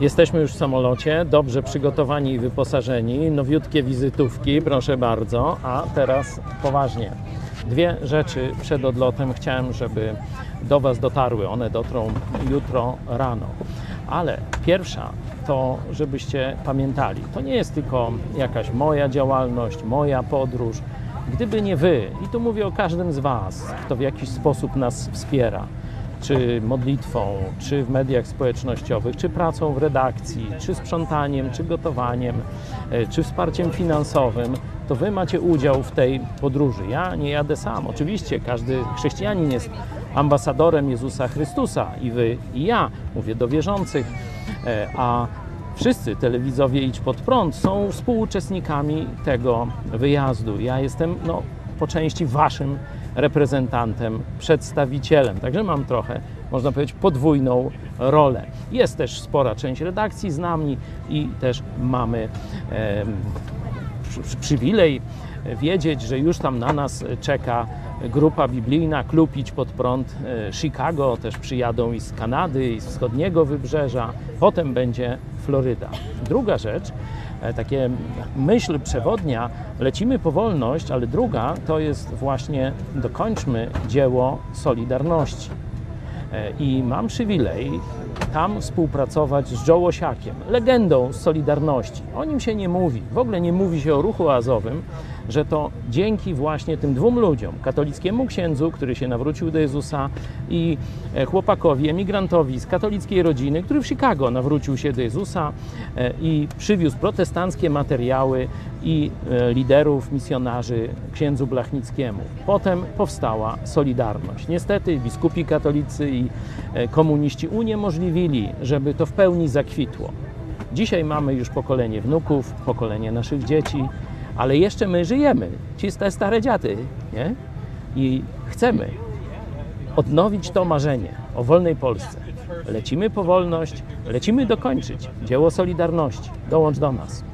Jesteśmy już w samolocie, dobrze przygotowani i wyposażeni, nowiutkie wizytówki, proszę bardzo. A teraz poważnie. Dwie rzeczy przed odlotem chciałem, żeby do Was dotarły. One dotrą jutro rano. Ale pierwsza to, żebyście pamiętali, to nie jest tylko jakaś moja działalność, moja podróż. Gdyby nie Wy, i tu mówię o każdym z Was, kto w jakiś sposób nas wspiera, czy modlitwą, czy w mediach społecznościowych, czy pracą w redakcji, czy sprzątaniem, czy gotowaniem, e, czy wsparciem finansowym, to wy macie udział w tej podróży. Ja nie jadę sam. Oczywiście każdy chrześcijanin jest ambasadorem Jezusa Chrystusa i wy, i ja, mówię do wierzących, e, a wszyscy telewidzowie Idź Pod Prąd są współuczestnikami tego wyjazdu. Ja jestem no, po części waszym reprezentantem, przedstawicielem. Także mam trochę, można powiedzieć, podwójną rolę. Jest też spora część redakcji z nami i też mamy e, przywilej wiedzieć, że już tam na nas czeka grupa biblijna, klub Idź Pod Prąd e, Chicago, też przyjadą i z Kanady, i z wschodniego wybrzeża, potem będzie Floryda. Druga rzecz, e, takie myśl przewodnia, lecimy po wolność, ale druga to jest właśnie dokończmy dzieło Solidarności. E, I mam przywilej tam współpracować z Joe Osiakiem, legendą Solidarności. O nim się nie mówi, w ogóle nie mówi się o ruchu azowym, że to dzięki właśnie tym dwóm ludziom, katolickiemu księdzu, który się nawrócił do Jezusa i e, chłopakowi, emigrantowi z katolickiej rodziny, który w Chicago nawrócił się do Jezusa e, i przywiózł protestanckie materiały i e, liderów, misjonarzy księdzu Blachnickiemu. Potem powstała Solidarność. Niestety biskupi katolicy i komuniści uniemożliwili, żeby to w pełni zakwitło. Dzisiaj mamy już pokolenie wnuków, pokolenie naszych dzieci, ale jeszcze my żyjemy, czyste stare dziady, nie? I chcemy odnowić to marzenie o wolnej Polsce. Lecimy po wolność, lecimy dokończyć dzieło Solidarności. Dołącz do nas.